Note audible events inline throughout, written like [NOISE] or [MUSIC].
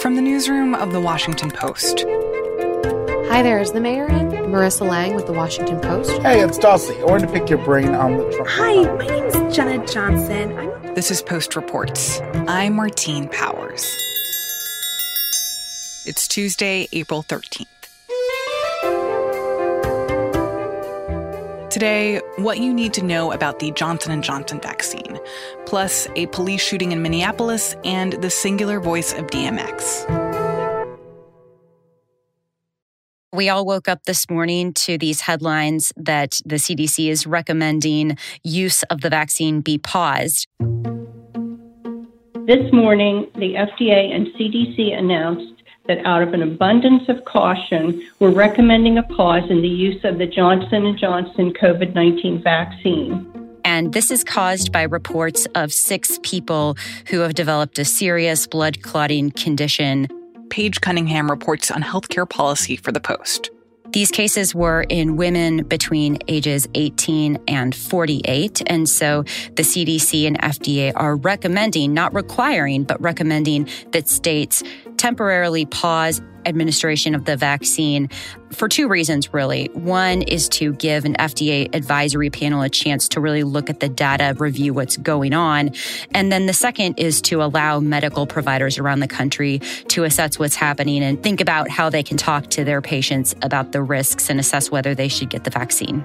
From the newsroom of The Washington Post. Hi there, is the mayor in? Marissa Lang with The Washington Post. Hey, it's Dulcie. I wanted to pick your brain on the Trump. Hi, my name is Jenna Johnson. I'm... This is Post Reports. I'm Martine Powers. It's Tuesday, April 13th. Today, what you need to know about the Johnson & Johnson vaccine, plus a police shooting in Minneapolis and the singular voice of DMX. We all woke up this morning to these headlines that the CDC is recommending use of the vaccine be paused. This morning, the FDA and CDC announced that out of an abundance of caution, we're recommending a pause in the use of the Johnson & Johnson COVID-19 vaccine. And this is caused by reports of six people who have developed a serious blood clotting condition. Paige Cunningham reports on healthcare policy for the Post. These cases were in women between ages 18 and 48. And so the CDC and FDA are recommending, not requiring, but recommending that states temporarily pause administration of the vaccine for two reasons, really. One is to give an FDA advisory panel a chance to really look at the data, review what's going on. And then the second is to allow medical providers around the country to assess what's happening and think about how they can talk to their patients about the risks and assess whether they should get the vaccine.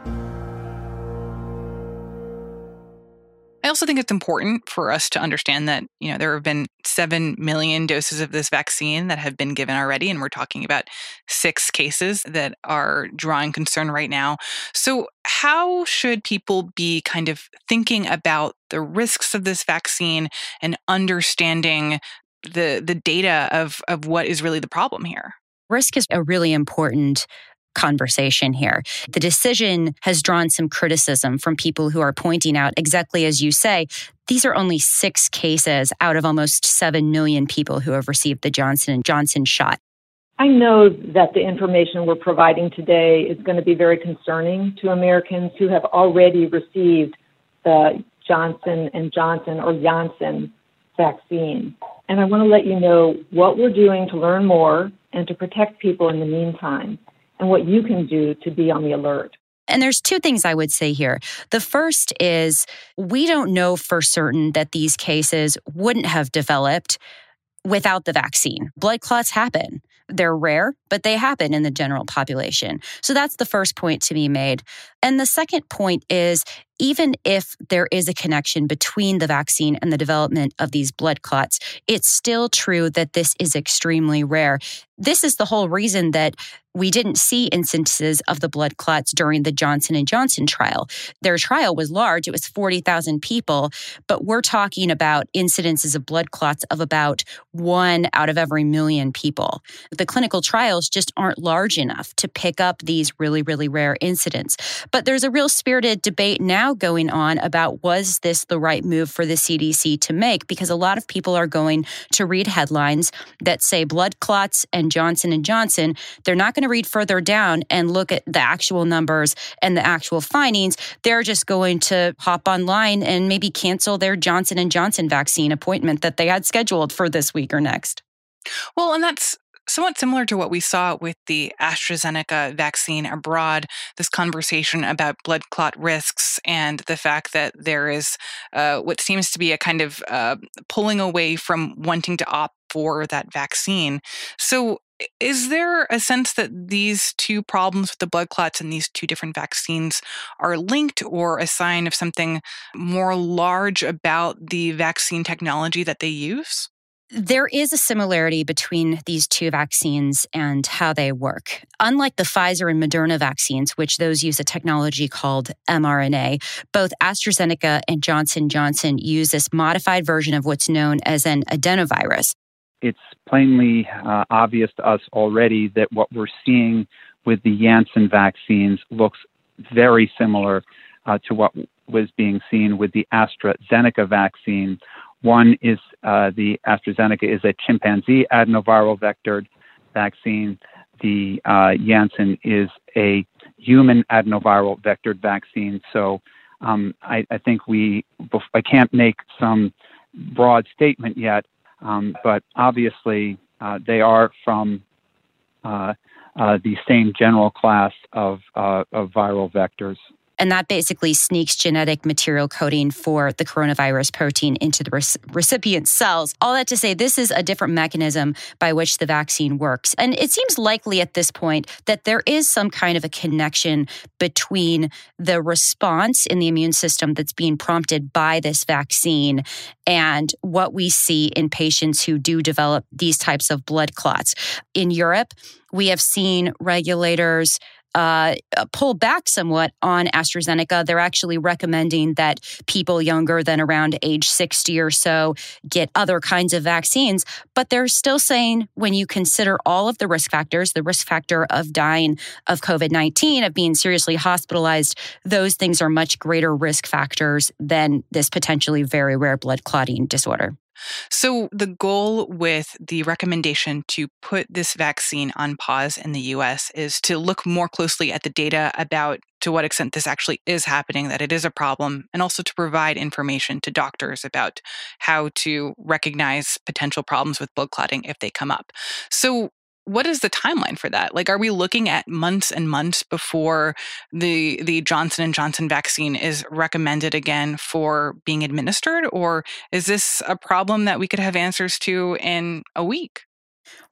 I also think it's important for us to understand that, you know, there have been 7 million doses of this vaccine that have been given already. And we're talking about six cases that are drawing concern right now. So, how should people be kind of thinking about the risks of this vaccine and understanding the, the data of, of what is really the problem here? Risk is a really important conversation here. The decision has drawn some criticism from people who are pointing out, exactly as you say, these are only six cases out of almost 7 million people who have received the Johnson & Johnson shot. I know that the information we're providing today is going to be very concerning to Americans who have already received the Johnson and Johnson or Janssen vaccine. And I want to let you know what we're doing to learn more and to protect people in the meantime and what you can do to be on the alert. And there's two things I would say here. The first is we don't know for certain that these cases wouldn't have developed without the vaccine. Blood clots happen. They're rare, but they happen in the general population. So that's the first point to be made. And the second point is even if there is a connection between the vaccine and the development of these blood clots, it's still true that this is extremely rare. This is the whole reason that we didn't see instances of the blood clots during the Johnson and Johnson trial. Their trial was large, it was 40,000 people, but we're talking about incidences of blood clots of about 1 out of every million people. The clinical just aren't large enough to pick up these really really rare incidents. But there's a real spirited debate now going on about was this the right move for the CDC to make because a lot of people are going to read headlines that say blood clots and Johnson and Johnson. They're not going to read further down and look at the actual numbers and the actual findings. They're just going to hop online and maybe cancel their Johnson and Johnson vaccine appointment that they had scheduled for this week or next. Well, and that's somewhat similar to what we saw with the AstraZeneca vaccine abroad, this conversation about blood clot risks and the fact that there is uh, what seems to be a kind of uh, pulling away from wanting to opt for that vaccine. So, is there a sense that these two problems with the blood clots and these two different vaccines are linked or a sign of something more large about the vaccine technology that they use? There is a similarity between these two vaccines and how they work. Unlike the Pfizer and Moderna vaccines, which those use a technology called mRNA, both AstraZeneca and Johnson Johnson use this modified version of what's known as an adenovirus. It's plainly uh, obvious to us already that what we're seeing with the Janssen vaccines looks very similar uh, to what was being seen with the AstraZeneca vaccine one is uh, the AstraZeneca is a chimpanzee adenoviral vectored vaccine. The uh, Janssen is a human adenoviral vectored vaccine. So um, I, I, think we, I can't make some broad statement yet, um, but obviously uh, they are from uh, uh, the same general class of, uh, of viral vectors. And that basically sneaks genetic material coding for the coronavirus protein into the recipient cells. All that to say, this is a different mechanism by which the vaccine works. And it seems likely at this point that there is some kind of a connection between the response in the immune system that's being prompted by this vaccine and what we see in patients who do develop these types of blood clots. In Europe, we have seen regulators uh, pull back somewhat on AstraZeneca. They're actually recommending that people younger than around age 60 or so get other kinds of vaccines. But they're still saying when you consider all of the risk factors, the risk factor of dying of COVID 19, of being seriously hospitalized, those things are much greater risk factors than this potentially very rare blood clotting disorder. So, the goal with the recommendation to put this vaccine on pause in the US is to look more closely at the data about to what extent this actually is happening, that it is a problem, and also to provide information to doctors about how to recognize potential problems with blood clotting if they come up. So, what is the timeline for that? Like are we looking at months and months before the the johnson and johnson vaccine is recommended again for being administered? Or is this a problem that we could have answers to in a week?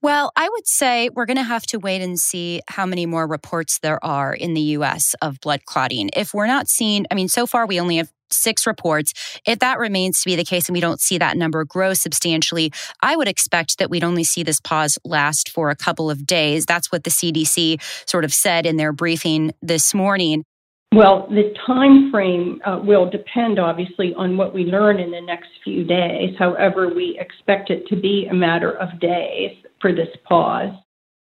Well, I would say we're going to have to wait and see how many more reports there are in the US of blood clotting. If we're not seeing, I mean, so far we only have six reports. If that remains to be the case and we don't see that number grow substantially, I would expect that we'd only see this pause last for a couple of days. That's what the CDC sort of said in their briefing this morning. Well, the time frame uh, will depend obviously on what we learn in the next few days. However, we expect it to be a matter of days for this pause.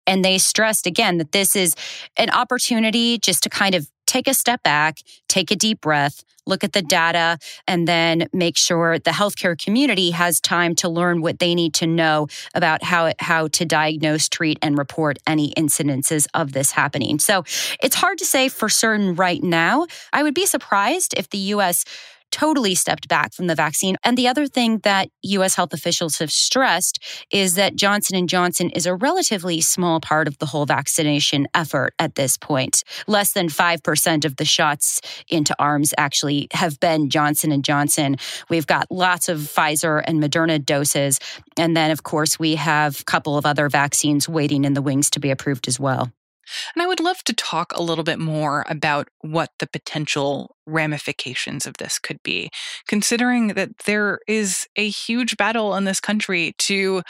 And they stressed again that this is an opportunity just to kind of take a step back, take a deep breath, look at the data, and then make sure the healthcare community has time to learn what they need to know about how, how to diagnose, treat, and report any incidences of this happening. So it's hard to say for certain right now. I would be surprised if the US totally stepped back from the vaccine. And the other thing that US health officials have stressed is that Johnson & Johnson is a relatively small part of the whole vaccination effort at this point. Less than 5% of the shots into arms actually have been Johnson & Johnson. We've got lots of Pfizer and Moderna doses and then of course we have a couple of other vaccines waiting in the wings to be approved as well. And I would love to talk a little bit more about what the potential ramifications of this could be, considering that there is a huge battle in this country to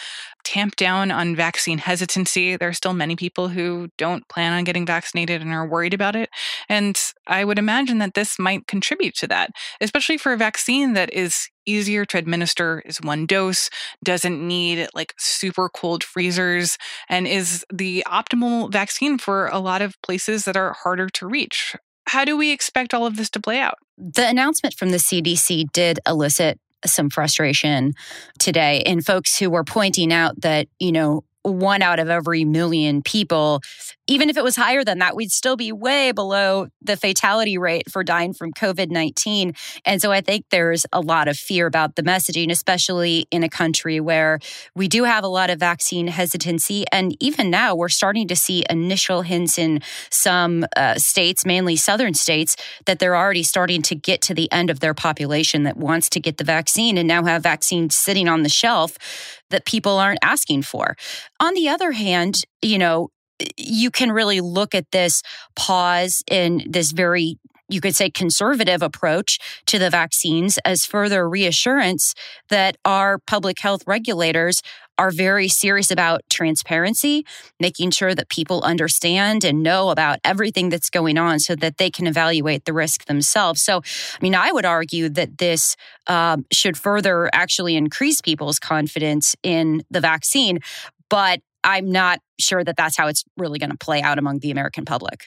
tamp down on vaccine hesitancy. There are still many people who don't plan on getting vaccinated and are worried about it. And I would imagine that this might contribute to that, especially for a vaccine that is easier to administer, is one dose, doesn't need like super cold freezers, and is the optimal vaccine for a lot of places that are harder to reach. How do we expect all of this to play out? The announcement from the CDC did elicit some frustration today. In folks who were pointing out that, you know, one out of every million people even if it was higher than that, we'd still be way below the fatality rate for dying from COVID 19. And so I think there's a lot of fear about the messaging, especially in a country where we do have a lot of vaccine hesitancy. And even now, we're starting to see initial hints in some uh, states, mainly southern states, that they're already starting to get to the end of their population that wants to get the vaccine and now have vaccines sitting on the shelf that people aren't asking for. On the other hand, you know, you can really look at this pause in this very you could say conservative approach to the vaccines as further reassurance that our public health regulators are very serious about transparency, making sure that people understand and know about everything that's going on so that they can evaluate the risk themselves. So, I mean, I would argue that this um, should further actually increase people's confidence in the vaccine. But I'm not sure that that's how it's really going to play out among the American public.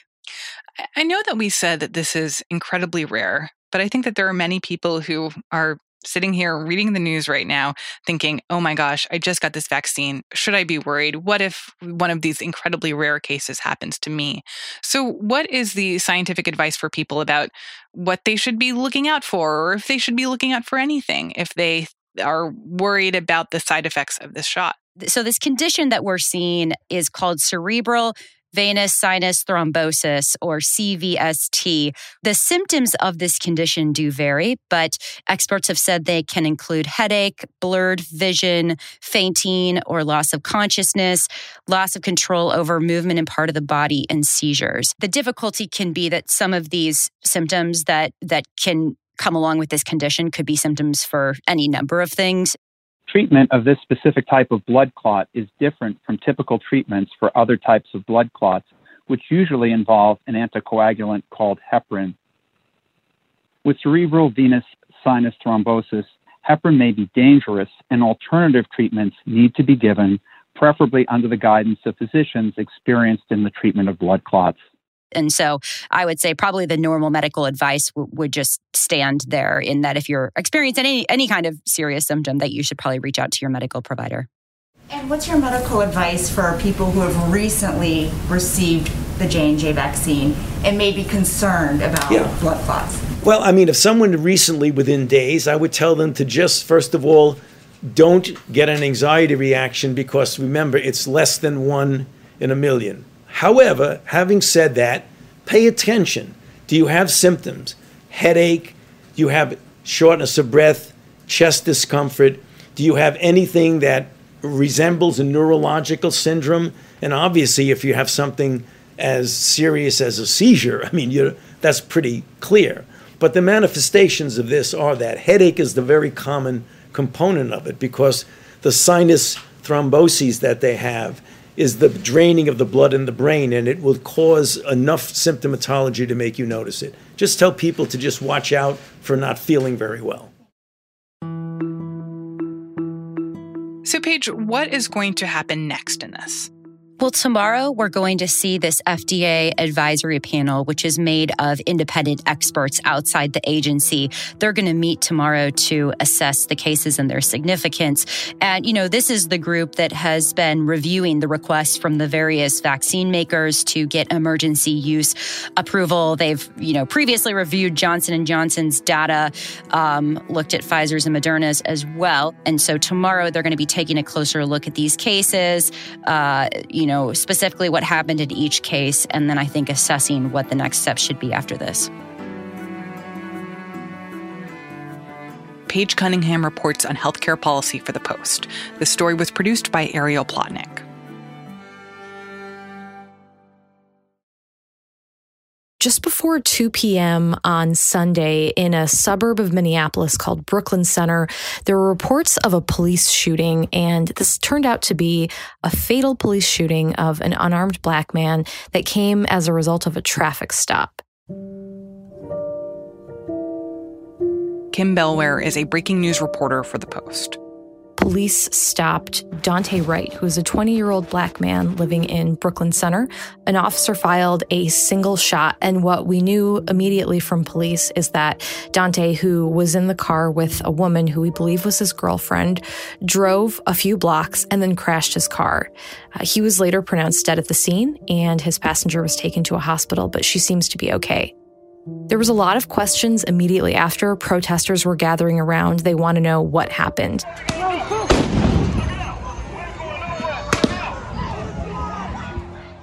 I know that we said that this is incredibly rare, but I think that there are many people who are sitting here reading the news right now thinking, oh my gosh, I just got this vaccine. Should I be worried? What if one of these incredibly rare cases happens to me? So, what is the scientific advice for people about what they should be looking out for, or if they should be looking out for anything if they are worried about the side effects of this shot? So, this condition that we're seeing is called cerebral venous sinus thrombosis or CVST. The symptoms of this condition do vary, but experts have said they can include headache, blurred vision, fainting or loss of consciousness, loss of control over movement in part of the body and seizures. The difficulty can be that some of these symptoms that that can come along with this condition could be symptoms for any number of things treatment of this specific type of blood clot is different from typical treatments for other types of blood clots, which usually involve an anticoagulant called heparin. With cerebral venous sinus thrombosis, heparin may be dangerous, and alternative treatments need to be given, preferably under the guidance of physicians experienced in the treatment of blood clots. And so I would say probably the normal medical advice w- would just stand there in that if you're experiencing any, any kind of serious symptom that you should probably reach out to your medical provider. And what's your medical advice for people who have recently received the J&J vaccine and may be concerned about yeah. blood clots? Well, I mean, if someone recently within days, I would tell them to just first of all don't get an anxiety reaction because remember, it's less than 1 in a million. However, having said that, pay attention. Do you have symptoms? Headache? Do you have shortness of breath? Chest discomfort? Do you have anything that resembles a neurological syndrome? And obviously, if you have something as serious as a seizure, I mean, that's pretty clear. But the manifestations of this are that headache is the very common component of it because the sinus thromboses that they have is the draining of the blood in the brain, and it will cause enough symptomatology to make you notice it. Just tell people to just watch out for not feeling very well. So, Paige, what is going to happen next in this? Well, tomorrow we're going to see this FDA advisory panel, which is made of independent experts outside the agency. They're going to meet tomorrow to assess the cases and their significance. And, you know, this is the group that has been reviewing the requests from the various vaccine makers to get emergency use approval. They've, you know, previously reviewed Johnson Johnson's data, um, looked at Pfizer's and Moderna's as well. And so tomorrow they're going to be taking a closer look at these cases. Uh, you you know, specifically what happened in each case, and then I think assessing what the next steps should be after this. Paige Cunningham reports on healthcare policy for The Post. The story was produced by Ariel Plotnick. Just before 2 p.m. on Sunday in a suburb of Minneapolis called Brooklyn Center, there were reports of a police shooting, and this turned out to be a fatal police shooting of an unarmed black man that came as a result of a traffic stop. Kim Bellware is a breaking news reporter for The Post police stopped Daunte Wright, who is a 20 year old black man living in Brooklyn Center. An officer filed a single shot. And what we knew immediately from police is that Daunte, who was in the car with a woman who we believe was his girlfriend, drove a few blocks and then crashed his car. Uh, he was later pronounced dead at the scene, and his passenger was taken to a hospital, but she seems to be okay. There was a lot of questions immediately after. Protesters were gathering around. They want to know what happened.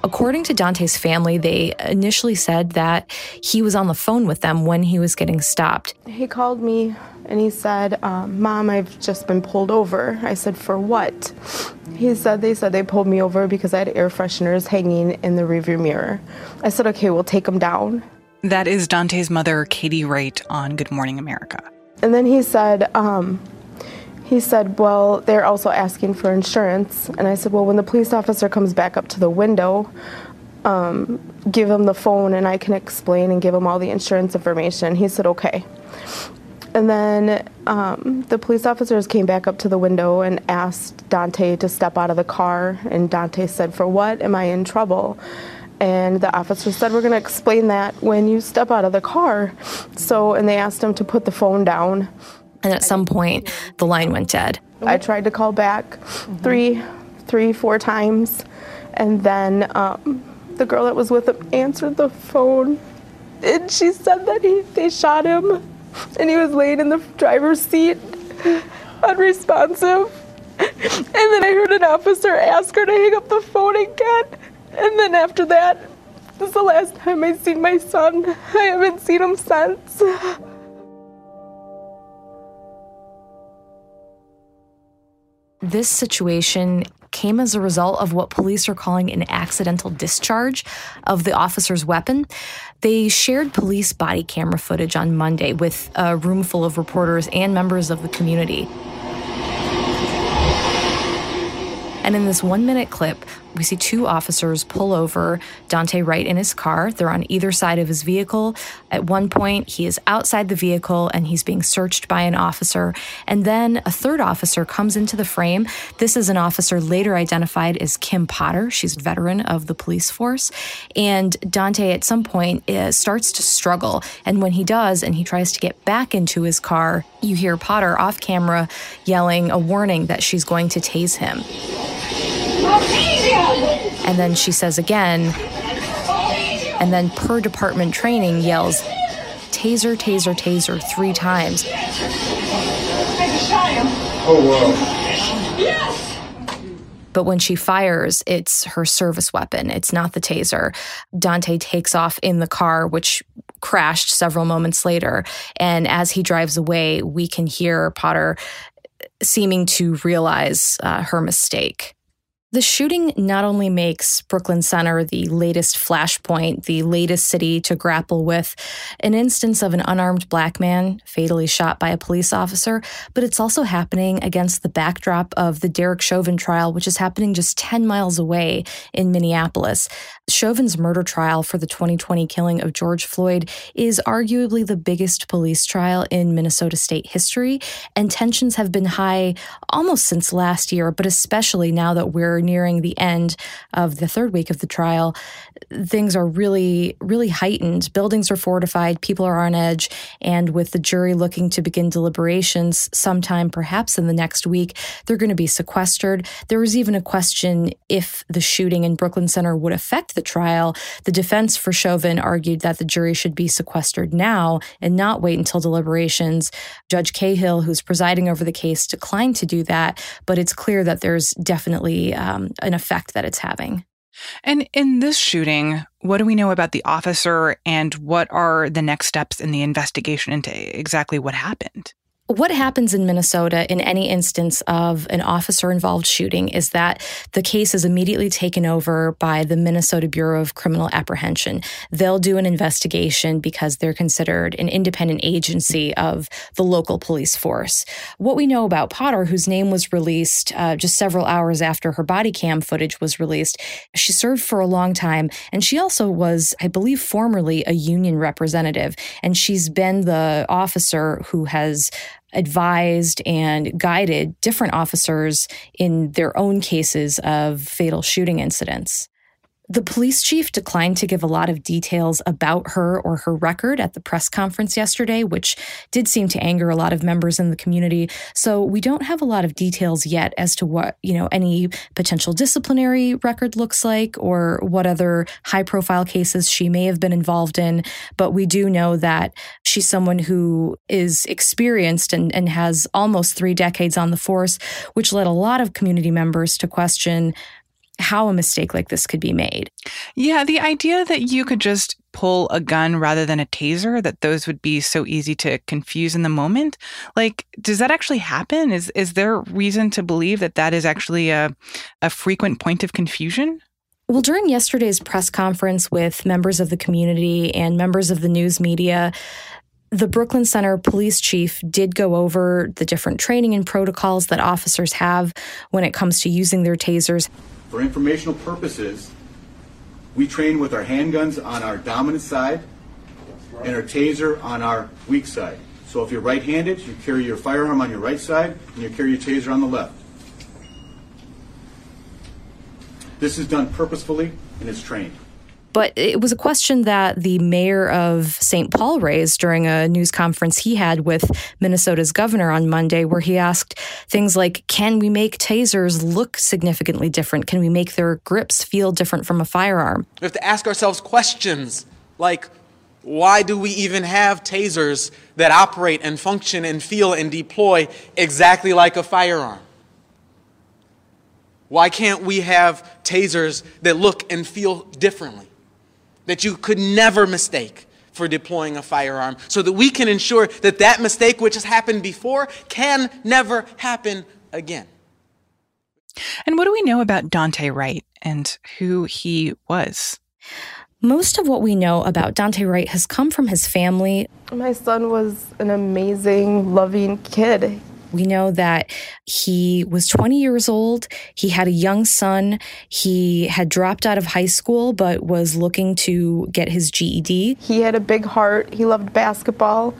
According to Daunte's family, they initially said that he was on the phone with them when he was getting stopped. He called me and he said, um, Mom, I've just been pulled over. I said, For what? He said, They said they pulled me over because I had air fresheners hanging in the rearview mirror. I said, Okay, we'll take them down. That is Daunte's mother, Katie Wright, on Good Morning America. And then he said, um, he said, Well, they're also asking for insurance. And I said, Well, when the police officer comes back up to the window, um, give him the phone and I can explain and give him all the insurance information. He said, Okay. And then um, the police officers came back up to the window and asked Daunte to step out of the car. And Daunte said, For what? Am I in trouble? And the officer said, We're going to explain that when you step out of the car. So, and they asked him to put the phone down. And at some point, the line went dead. I tried to call back mm-hmm. three, three, four times. And then um, the girl that was with him answered the phone. And she said that he, they shot him and he was laying in the driver's seat, unresponsive. And then I heard an officer ask her to hang up the phone again. And then after that, this is the last time I seen my son. I haven't seen him since. This situation came as a result of what police are calling an accidental discharge of the officer's weapon. They shared police body camera footage on Monday with a room full of reporters and members of the community. And in this one minute clip, we see two officers pull over Daunte Wright in his car. They're on either side of his vehicle. At one point, he is outside the vehicle and he's being searched by an officer. And then a third officer comes into the frame. This is an officer later identified as Kim Potter. She's a veteran of the police force. And Daunte, at some point, uh, starts to struggle. And when he does, and he tries to get back into his car, you hear Potter off camera yelling a warning that she's going to tase him. And then she says again, and then per department training yells, taser, taser, taser three times. Oh, wow. Yes! But when she fires, it's her service weapon. It's not the taser. Daunte takes off in the car, which crashed several moments later. And as he drives away, we can hear Potter seeming to realize uh, her mistake. The shooting not only makes Brooklyn Center the latest flashpoint, the latest city to grapple with an instance of an unarmed black man fatally shot by a police officer, but it's also happening against the backdrop of the Derek Chauvin trial, which is happening just 10 miles away in Minneapolis. Chauvin's murder trial for the 2020 killing of George Floyd is arguably the biggest police trial in Minnesota state history, and tensions have been high almost since last year, but especially now that we're nearing the end of the third week of the trial, things are really, really heightened. Buildings are fortified, people are on edge, and with the jury looking to begin deliberations sometime perhaps in the next week, they're going to be sequestered. There was even a question if the shooting in Brooklyn Center would affect the trial. The defense for Chauvin argued that the jury should be sequestered now and not wait until deliberations. Judge Cahill, who's presiding over the case, declined to do that, but it's clear that there's definitely uh, um, an effect that it's having. And in this shooting, what do we know about the officer and what are the next steps in the investigation into exactly what happened? What happens in Minnesota in any instance of an officer involved shooting is that the case is immediately taken over by the Minnesota Bureau of Criminal Apprehension. They'll do an investigation because they're considered an independent agency of the local police force. What we know about Potter, whose name was released uh, just several hours after her body cam footage was released, she served for a long time and she also was, I believe, formerly a union representative. And she's been the officer who has advised and guided different officers in their own cases of fatal shooting incidents. The police chief declined to give a lot of details about her or her record at the press conference yesterday, which did seem to anger a lot of members in the community. So we don't have a lot of details yet as to what, you know, any potential disciplinary record looks like or what other high profile cases she may have been involved in. But we do know that she's someone who is experienced and, and has almost three decades on the force, which led a lot of community members to question how a mistake like this could be made. Yeah, the idea that you could just pull a gun rather than a taser, that those would be so easy to confuse in the moment. Like, does that actually happen? Is is there reason to believe that that is actually a, a frequent point of confusion? Well, during yesterday's press conference with members of the community and members of the news media, the Brooklyn Center police chief did go over the different training and protocols that officers have when it comes to using their tasers. For informational purposes, we train with our handguns on our dominant side and our taser on our weak side. So if you're right-handed, you carry your firearm on your right side and you carry your taser on the left. This is done purposefully and is trained. But it was a question that the mayor of St. Paul raised during a news conference he had with Minnesota's governor on Monday, where he asked things like Can we make tasers look significantly different? Can we make their grips feel different from a firearm? We have to ask ourselves questions like, why do we even have tasers that operate and function and feel and deploy exactly like a firearm? Why can't we have tasers that look and feel differently? That you could never mistake for deploying a firearm so that we can ensure that that mistake which has happened before can never happen again. And what do we know about Daunte Wright and who he was? Most of what we know about Daunte Wright has come from his family. My son was an amazing, loving kid. We know that he was 20 years old. He had a young son. He had dropped out of high school, but was looking to get his GED. He had a big heart. He loved basketball.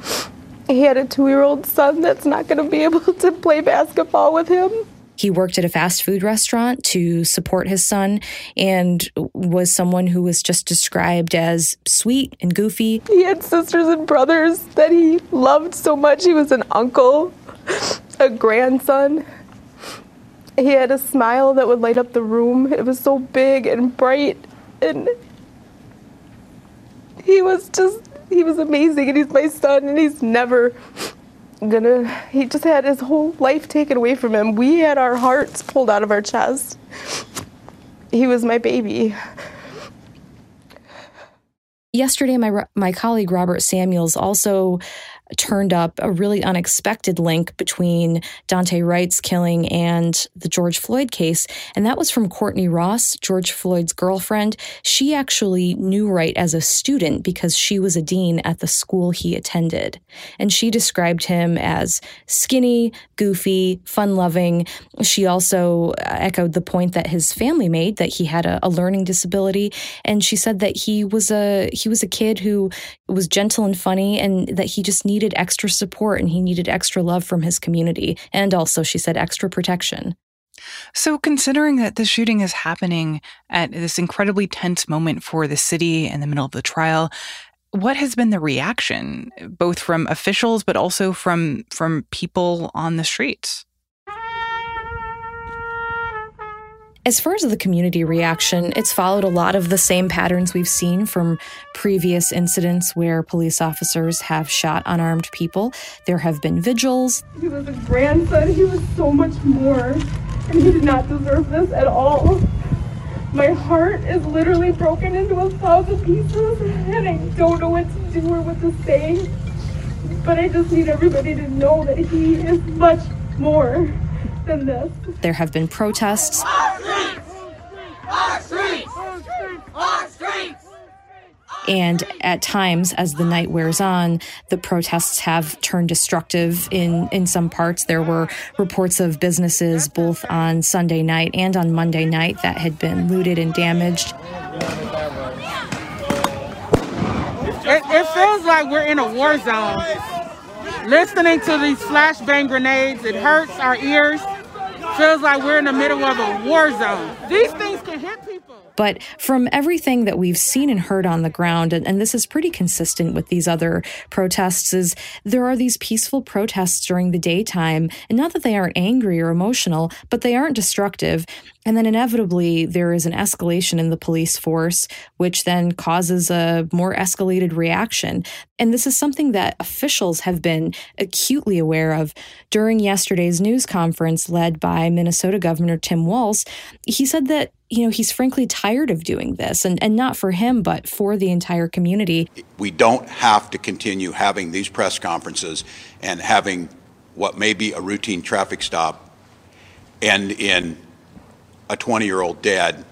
He had a two year old son that's not going to be able to play basketball with him. He worked at a fast food restaurant to support his son and was someone who was just described as sweet and goofy. He had sisters and brothers that he loved so much. He was an uncle, [LAUGHS] a grandson. He had a smile that would light up the room. It was so big and bright and he was just he was amazing and he's my son and he's never gonna he just had his whole life taken away from him we had our hearts pulled out of our chest he was my baby yesterday my my colleague Robert Samuels also turned up a really unexpected link between Daunte Wright's killing and the George Floyd case. And that was from Courtney Ross, George Floyd's girlfriend. She actually knew Wright as a student because she was a dean at the school he attended. And she described him as skinny, goofy, fun loving. She also uh, echoed the point that his family made that he had a, a learning disability. And she said that he was a he was a kid who was gentle and funny and that he just needed extra support and he needed extra love from his community. And also, she said, extra protection. So, considering that the shooting is happening at this incredibly tense moment for the city in the middle of the trial, what has been the reaction, both from officials but also from from people on the streets? As far as the community reaction, it's followed a lot of the same patterns we've seen from previous incidents where police officers have shot unarmed people. There have been vigils. He was a grandson, he was so much more, and he did not deserve this at all. My heart is literally broken into a thousand pieces, and I don't know what to do or what to say. But I just need everybody to know that he is much more than this. There have been protests. Our streets! Our streets! Our streets! And at times, as the night wears on, the protests have turned destructive in, in some parts. There were reports of businesses both on Sunday night and on Monday night that had been looted and damaged. It, it feels like we're in a war zone. Listening to these flashbang grenades, it hurts our ears. Feels like we're in the middle of a war zone. These things can hit people. But from everything that we've seen and heard on the ground, and, and, this is pretty consistent with these other protests, is there are these peaceful protests during the daytime. And not that they aren't angry or emotional, but they aren't destructive. And then inevitably, there is an escalation in the police force, which then causes a more escalated reaction. And this is something that officials have been acutely aware of. During yesterday's news conference led by Minnesota Governor Tim Walz, he said that you know, he's frankly tired of doing this, and, and not for him, but for the entire community. We don't have to continue having these press conferences and having what may be a routine traffic stop end in a 20 year old dead,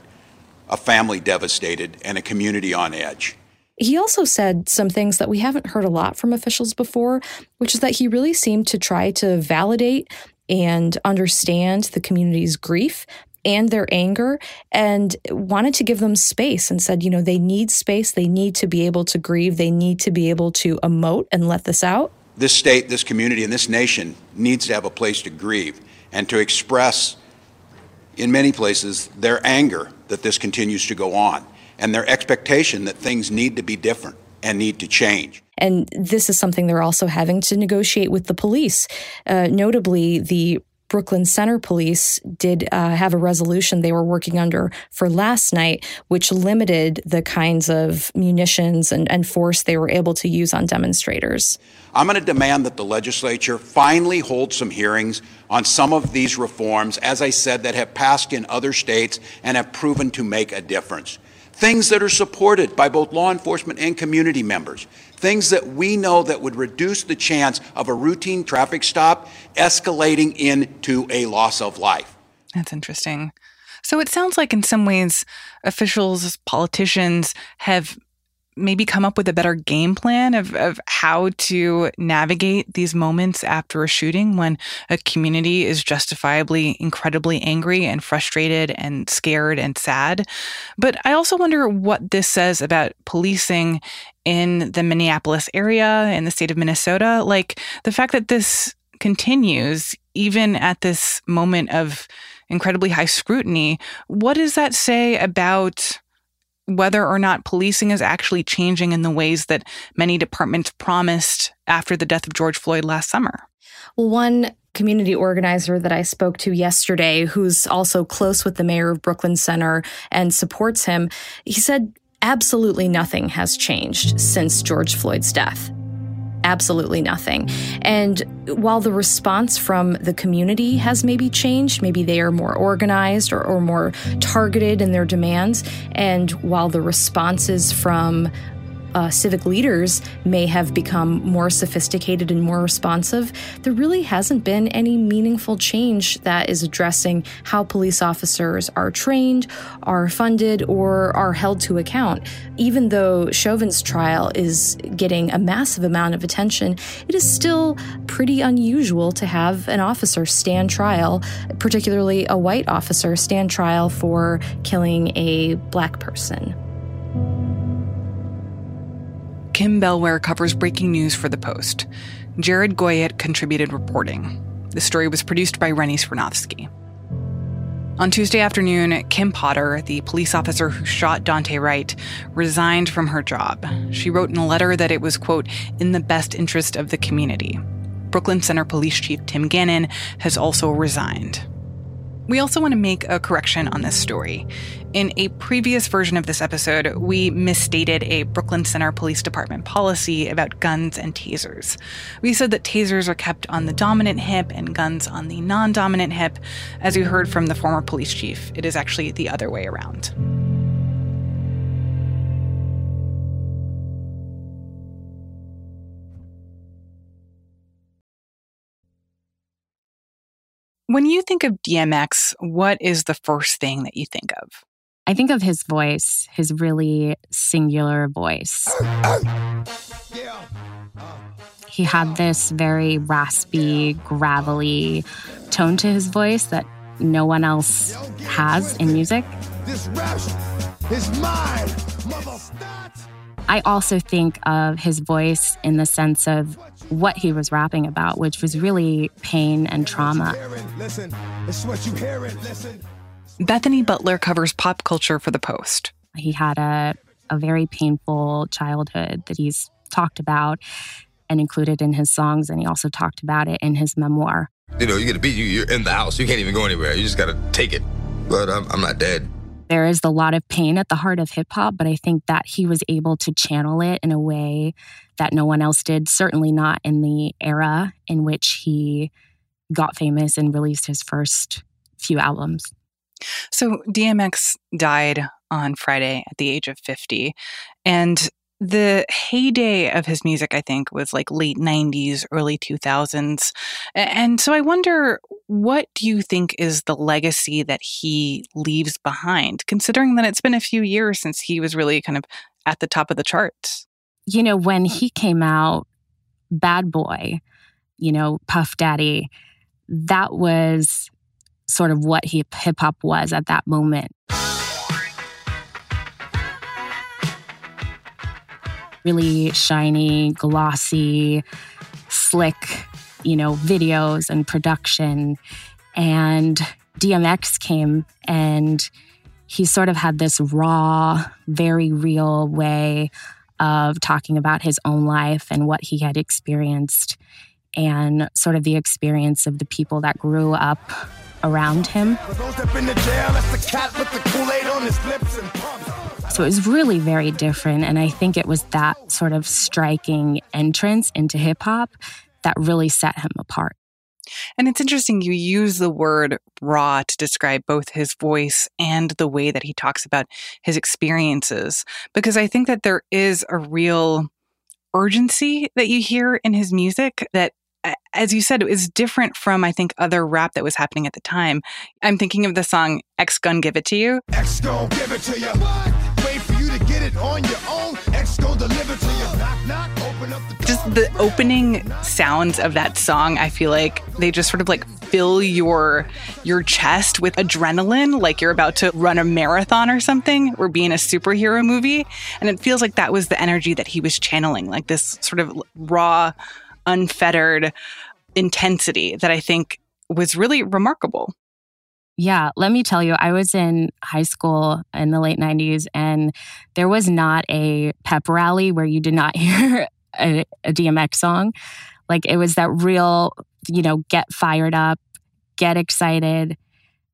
a family devastated, and a community on edge. He also said some things that we haven't heard a lot from officials before, which is that he really seemed to try to validate and understand the community's grief and their anger and wanted to give them space and said, you know, they need space. They need to be able to grieve. They need to be able to emote and let this out. This state, this community, and this nation needs to have a place to grieve and to express, in many places, their anger that this continues to go on and their expectation that things need to be different and need to change. And this is something they're also having to negotiate with the police. Uh, notably, the Brooklyn Center Police did uh, have a resolution they were working under for last night, which limited the kinds of munitions and, and force they were able to use on demonstrators. I'm going to demand that the legislature finally hold some hearings on some of these reforms, as I said, that have passed in other states and have proven to make a difference. Things that are supported by both law enforcement and community members. Things that we know that would reduce the chance of a routine traffic stop escalating into a loss of life. That's interesting. So it sounds like, in some ways, officials, politicians have maybe come up with a better game plan of, of how to navigate these moments after a shooting when a community is justifiably incredibly angry and frustrated and scared and sad. But I also wonder what this says about policing in the Minneapolis area, in the state of Minnesota. Like the fact that this continues even at this moment of incredibly high scrutiny, what does that say about whether or not policing is actually changing in the ways that many departments promised after the death of George Floyd last summer. One community organizer that I spoke to yesterday, who's also close with the mayor of Brooklyn Center and supports him, he said absolutely nothing has changed since George Floyd's death absolutely nothing. And while the response from the community has maybe changed, maybe they are more organized or, or more targeted in their demands, and while the responses from uh, civic leaders may have become more sophisticated and more responsive, there really hasn't been any meaningful change that is addressing how police officers are trained, are funded, or are held to account. Even though Chauvin's trial is getting a massive amount of attention, it is still pretty unusual to have an officer stand trial, particularly a white officer stand trial for killing a black person. Kim Bellware covers breaking news for The Post. Jared Goyette contributed reporting. The story was produced by Rennie Svirnovskiy. On Tuesday afternoon, Kim Potter, the police officer who shot Daunte Wright, resigned from her job. She wrote in a letter that it was, quote, in the best interest of the community. Brooklyn Center Police Chief Tim Gannon has also resigned. We also want to make a correction on this story. In a previous version of this episode, we misstated a Brooklyn Center Police Department policy about guns and tasers. We said that tasers are kept on the dominant hip and guns on the non dominant hip. As you heard from the former police chief, it is actually the other way around. When you think of DMX, what is the first thing that you think of? I think of his voice, his really singular voice. [COUGHS] He had this very raspy, gravelly tone to his voice that no one else has in music. I also think of his voice in the sense of what he was rapping about, which was really pain and trauma. Bethonie Butler covers pop culture for The Post. He had a, a very painful childhood that he's talked about and included in his songs, and he also talked about it in his memoir. You know, you get a beat, you, are in the house, you can't even go anywhere. You just got to take it. But I'm, I'm not dead. There is a lot of pain at the heart of hip hop, but I think that he was able to channel it in a way that no one else did, certainly not in the era in which he got famous and released his first few albums. So DMX died on Friday at the age of 50. And the heyday of his music, I think, was like late 90s, early 2000s. And so I wonder, what do you think is the legacy that he leaves behind, considering that it's been a few years since he was really kind of at the top of the charts? You know, when he came out, Bad Boy, you know, Puff Daddy, that was sort of what hip hop was at that moment. Really shiny, glossy, slick, you know, videos and production. And DMX came and he sort of had this raw, very real way of talking about his own life and what he had experienced and sort of the experience of the people that grew up around him. So it was really very different. And I think it was that sort of striking entrance into hip hop that really set him apart. And it's interesting you use the word raw to describe both his voice and the way that he talks about his experiences, because I think that there is a real urgency that you hear in his music that as you said, is different from I think other rap that was happening at the time. I'm thinking of the song "X Gon' Give It to You." X gon' give it to you. Wait for you to get it on your own. X gon' deliver to. Knock knock. Just the opening sounds of that song. I feel like they just sort of like fill your your chest with adrenaline, like you're about to run a marathon or something, or be in a superhero movie. And it feels like that was the energy that he was channeling, like this sort of raw unfettered intensity that I think was really remarkable. Yeah, let me tell you, I was in high school in the late 90s, and there was not a pep rally where you did not [LAUGHS] hear a, a DMX song. Like it was that real, you know, get fired up, get excited,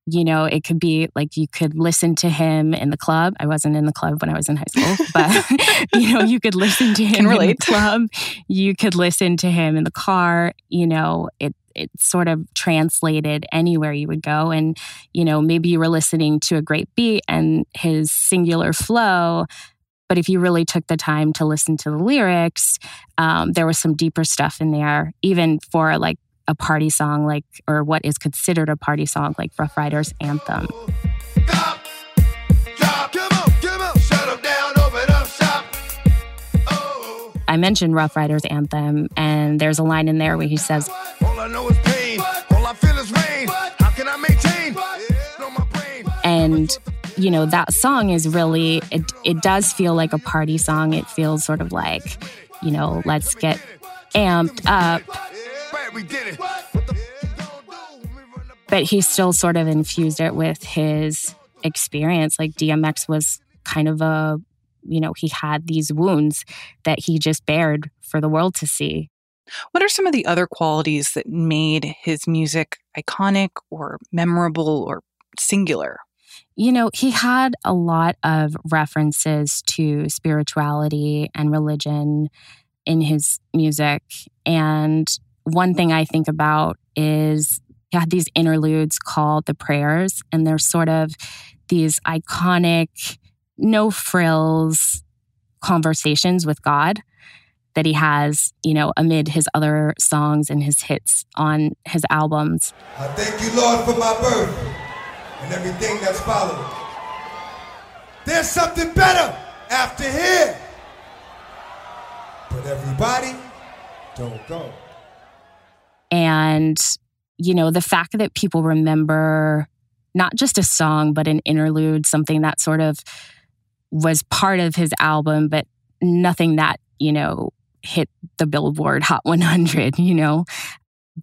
you know, it could be like you could listen to him in the club. I wasn't in the club when I was in high school, [LAUGHS] but you know, you could listen to him in the club. You could listen to him in the car. You know, it it sort of translated anywhere you would go. And, you know, maybe you were listening to a great beat and his singular flow. But if you really took the time to listen to the lyrics, um, there was some deeper stuff in there, even for like a party song like or what is considered a party song like Ruff Ryders anthem. I mentioned Ruff Ryders anthem and there's a line in there where he says I know is pain, all I feel is rain. How can I maintain? And you know that song is really it it does feel like a party song. It feels sort of like, you know, let's get amped up we did it. But he still sort of infused it with his experience. Like DMX was kind of a, you know, he had these wounds that he just bared for the world to see. What are some of the other qualities that made his music iconic or memorable or singular? You know, he had a lot of references to spirituality and religion in his music. And one thing I think about is he had these interludes called the prayers, and they're sort of these iconic, no frills conversations with God that he has, you know, amid his other songs and his hits on his albums. I thank you, Lord, for my birth and everything that's followed. There's something better after here. But everybody don't go. And, you know, the fact that people remember not just a song, but an interlude, something that sort of was part of his album, but nothing that, you know, hit the Billboard Hot 100, you know?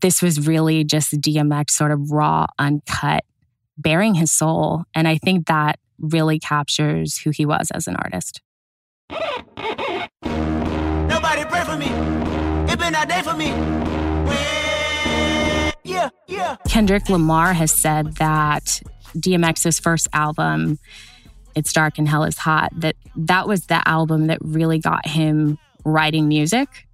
This was really just DMX sort of raw, uncut, bearing his soul. And I think that really captures who he was as an artist. Nobody pray for me. It been a day for me. Yeah, yeah. Kendrick Lamar has said that DMX's first album, It's Dark and Hell is Hot, that that was the album that really got him writing music.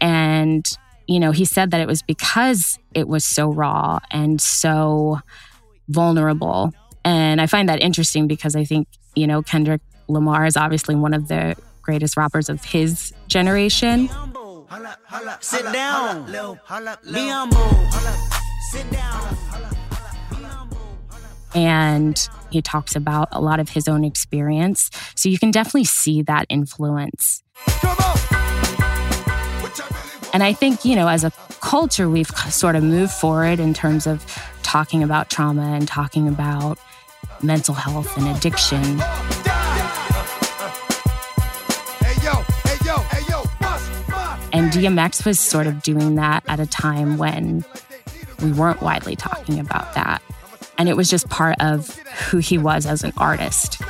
And, you know, he said that it was because it was so raw and so vulnerable. And I find that interesting because I think, you know, Kendrick Lamar is obviously one of the greatest rappers of his generation. Sit down. Be humble. Sit down. And he talks about a lot of his own experience. So you can definitely see that influence. And I think, you know, as a culture, we've sort of moved forward in terms of talking about trauma and talking about mental health and addiction. And DMX was sort of doing that at a time when we weren't widely talking about that. And it was just part of who he was as an artist.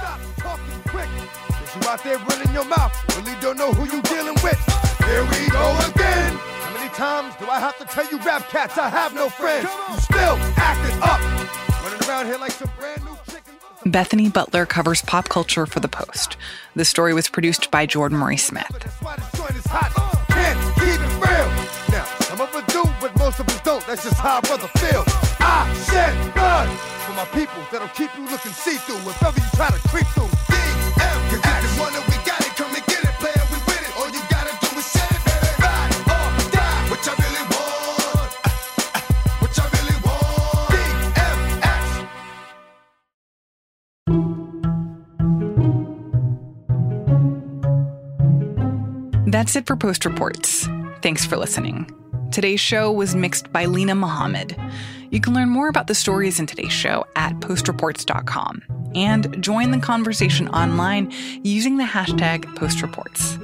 times do I have to tell you rap cats I have no friends? You still acting up. Running around here like some brand new chicken. Bethonie Butler covers pop culture for The Post. The story was produced by Jordan-Marie Smith. Joint is hot. Can't keep it real. Now, some of us do, but most of us don't. That's just how a brother feel. I shed blood for my people that'll keep you looking see-through if ever you try to creep through. DMX. Cause if you wanna, we got it. Come and get it. Player, we with it. All you gotta do is set it. Ride or die. What you really want. What you really want. DMX. That's it for Post Reports. Thanks for listening. Today's show was mixed by Linah Mohammad. You can learn more about the stories in today's show at postreports.com and join the conversation online using the hashtag postreports.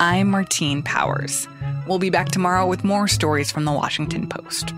I'm Martine Powers. We'll be back tomorrow with more stories from the Washington Post.